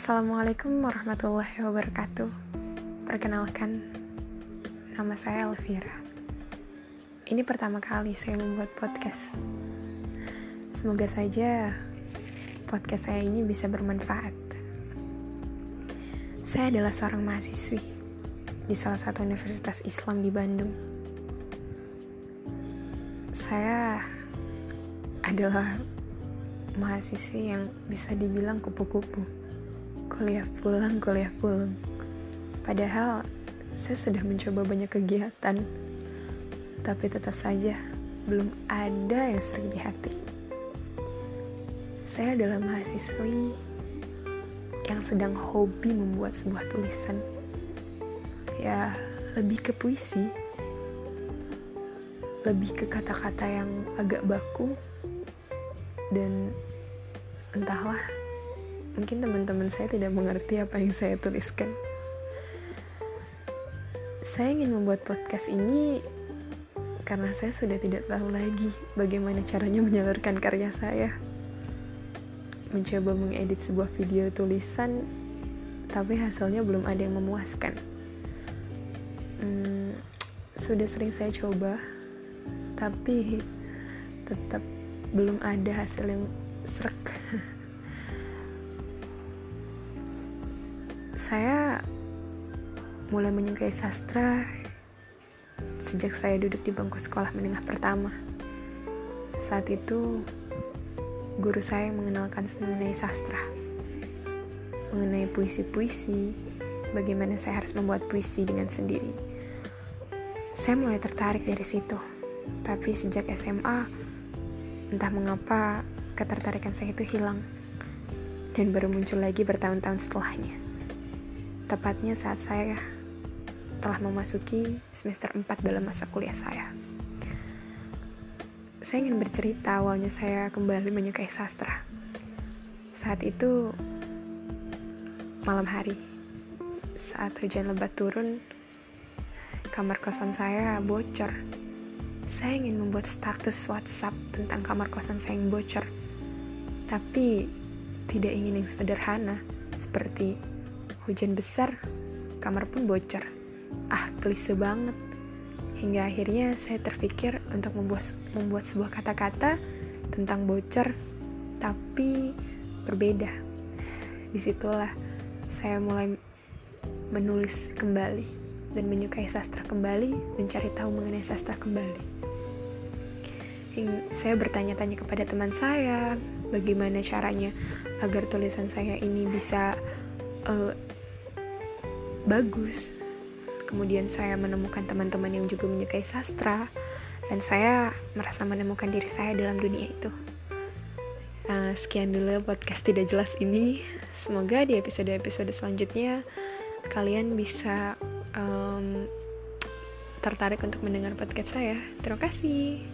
Assalamualaikum warahmatullahi wabarakatuh. Perkenalkan, nama saya Elvira. Ini pertama kali saya membuat podcast. Semoga saja podcast saya ini bisa bermanfaat. Saya adalah seorang mahasiswi di salah satu universitas Islam di Bandung. Saya adalah mahasiswi yang bisa dibilang kupu-kupu kuliah pulang, kuliah pulang. Padahal saya sudah mencoba banyak kegiatan, tapi tetap saja belum ada yang sering di hati. Saya adalah mahasiswi yang sedang hobi membuat sebuah tulisan. Ya, lebih ke puisi. Lebih ke kata-kata yang agak baku dan entahlah mungkin teman-teman saya tidak mengerti apa yang saya tuliskan. Saya ingin membuat podcast ini karena saya sudah tidak tahu lagi bagaimana caranya menyalurkan karya saya. Mencoba mengedit sebuah video tulisan, tapi hasilnya belum ada yang memuaskan. Hmm, sudah sering saya coba, tapi tetap belum ada hasil yang serak. Saya mulai menyukai sastra sejak saya duduk di bangku sekolah menengah pertama. Saat itu, guru saya mengenalkan mengenai sastra, mengenai puisi-puisi, bagaimana saya harus membuat puisi dengan sendiri. Saya mulai tertarik dari situ, tapi sejak SMA, entah mengapa ketertarikan saya itu hilang dan baru muncul lagi bertahun-tahun setelahnya tepatnya saat saya telah memasuki semester 4 dalam masa kuliah saya. Saya ingin bercerita awalnya saya kembali menyukai sastra. Saat itu malam hari, saat hujan lebat turun, kamar kosan saya bocor. Saya ingin membuat status WhatsApp tentang kamar kosan saya yang bocor, tapi tidak ingin yang sederhana seperti Hujan besar, kamar pun bocor. Ah, klise banget. Hingga akhirnya saya terpikir untuk membuat, membuat sebuah kata-kata tentang bocor, tapi berbeda. Di situlah saya mulai menulis kembali dan menyukai sastra kembali, mencari tahu mengenai sastra kembali. Hingga saya bertanya-tanya kepada teman saya, bagaimana caranya agar tulisan saya ini bisa uh, bagus. Kemudian saya menemukan teman-teman yang juga menyukai sastra dan saya merasa menemukan diri saya dalam dunia itu. Uh, sekian dulu podcast tidak jelas ini. Semoga di episode-episode selanjutnya kalian bisa um, tertarik untuk mendengar podcast saya. Terima kasih.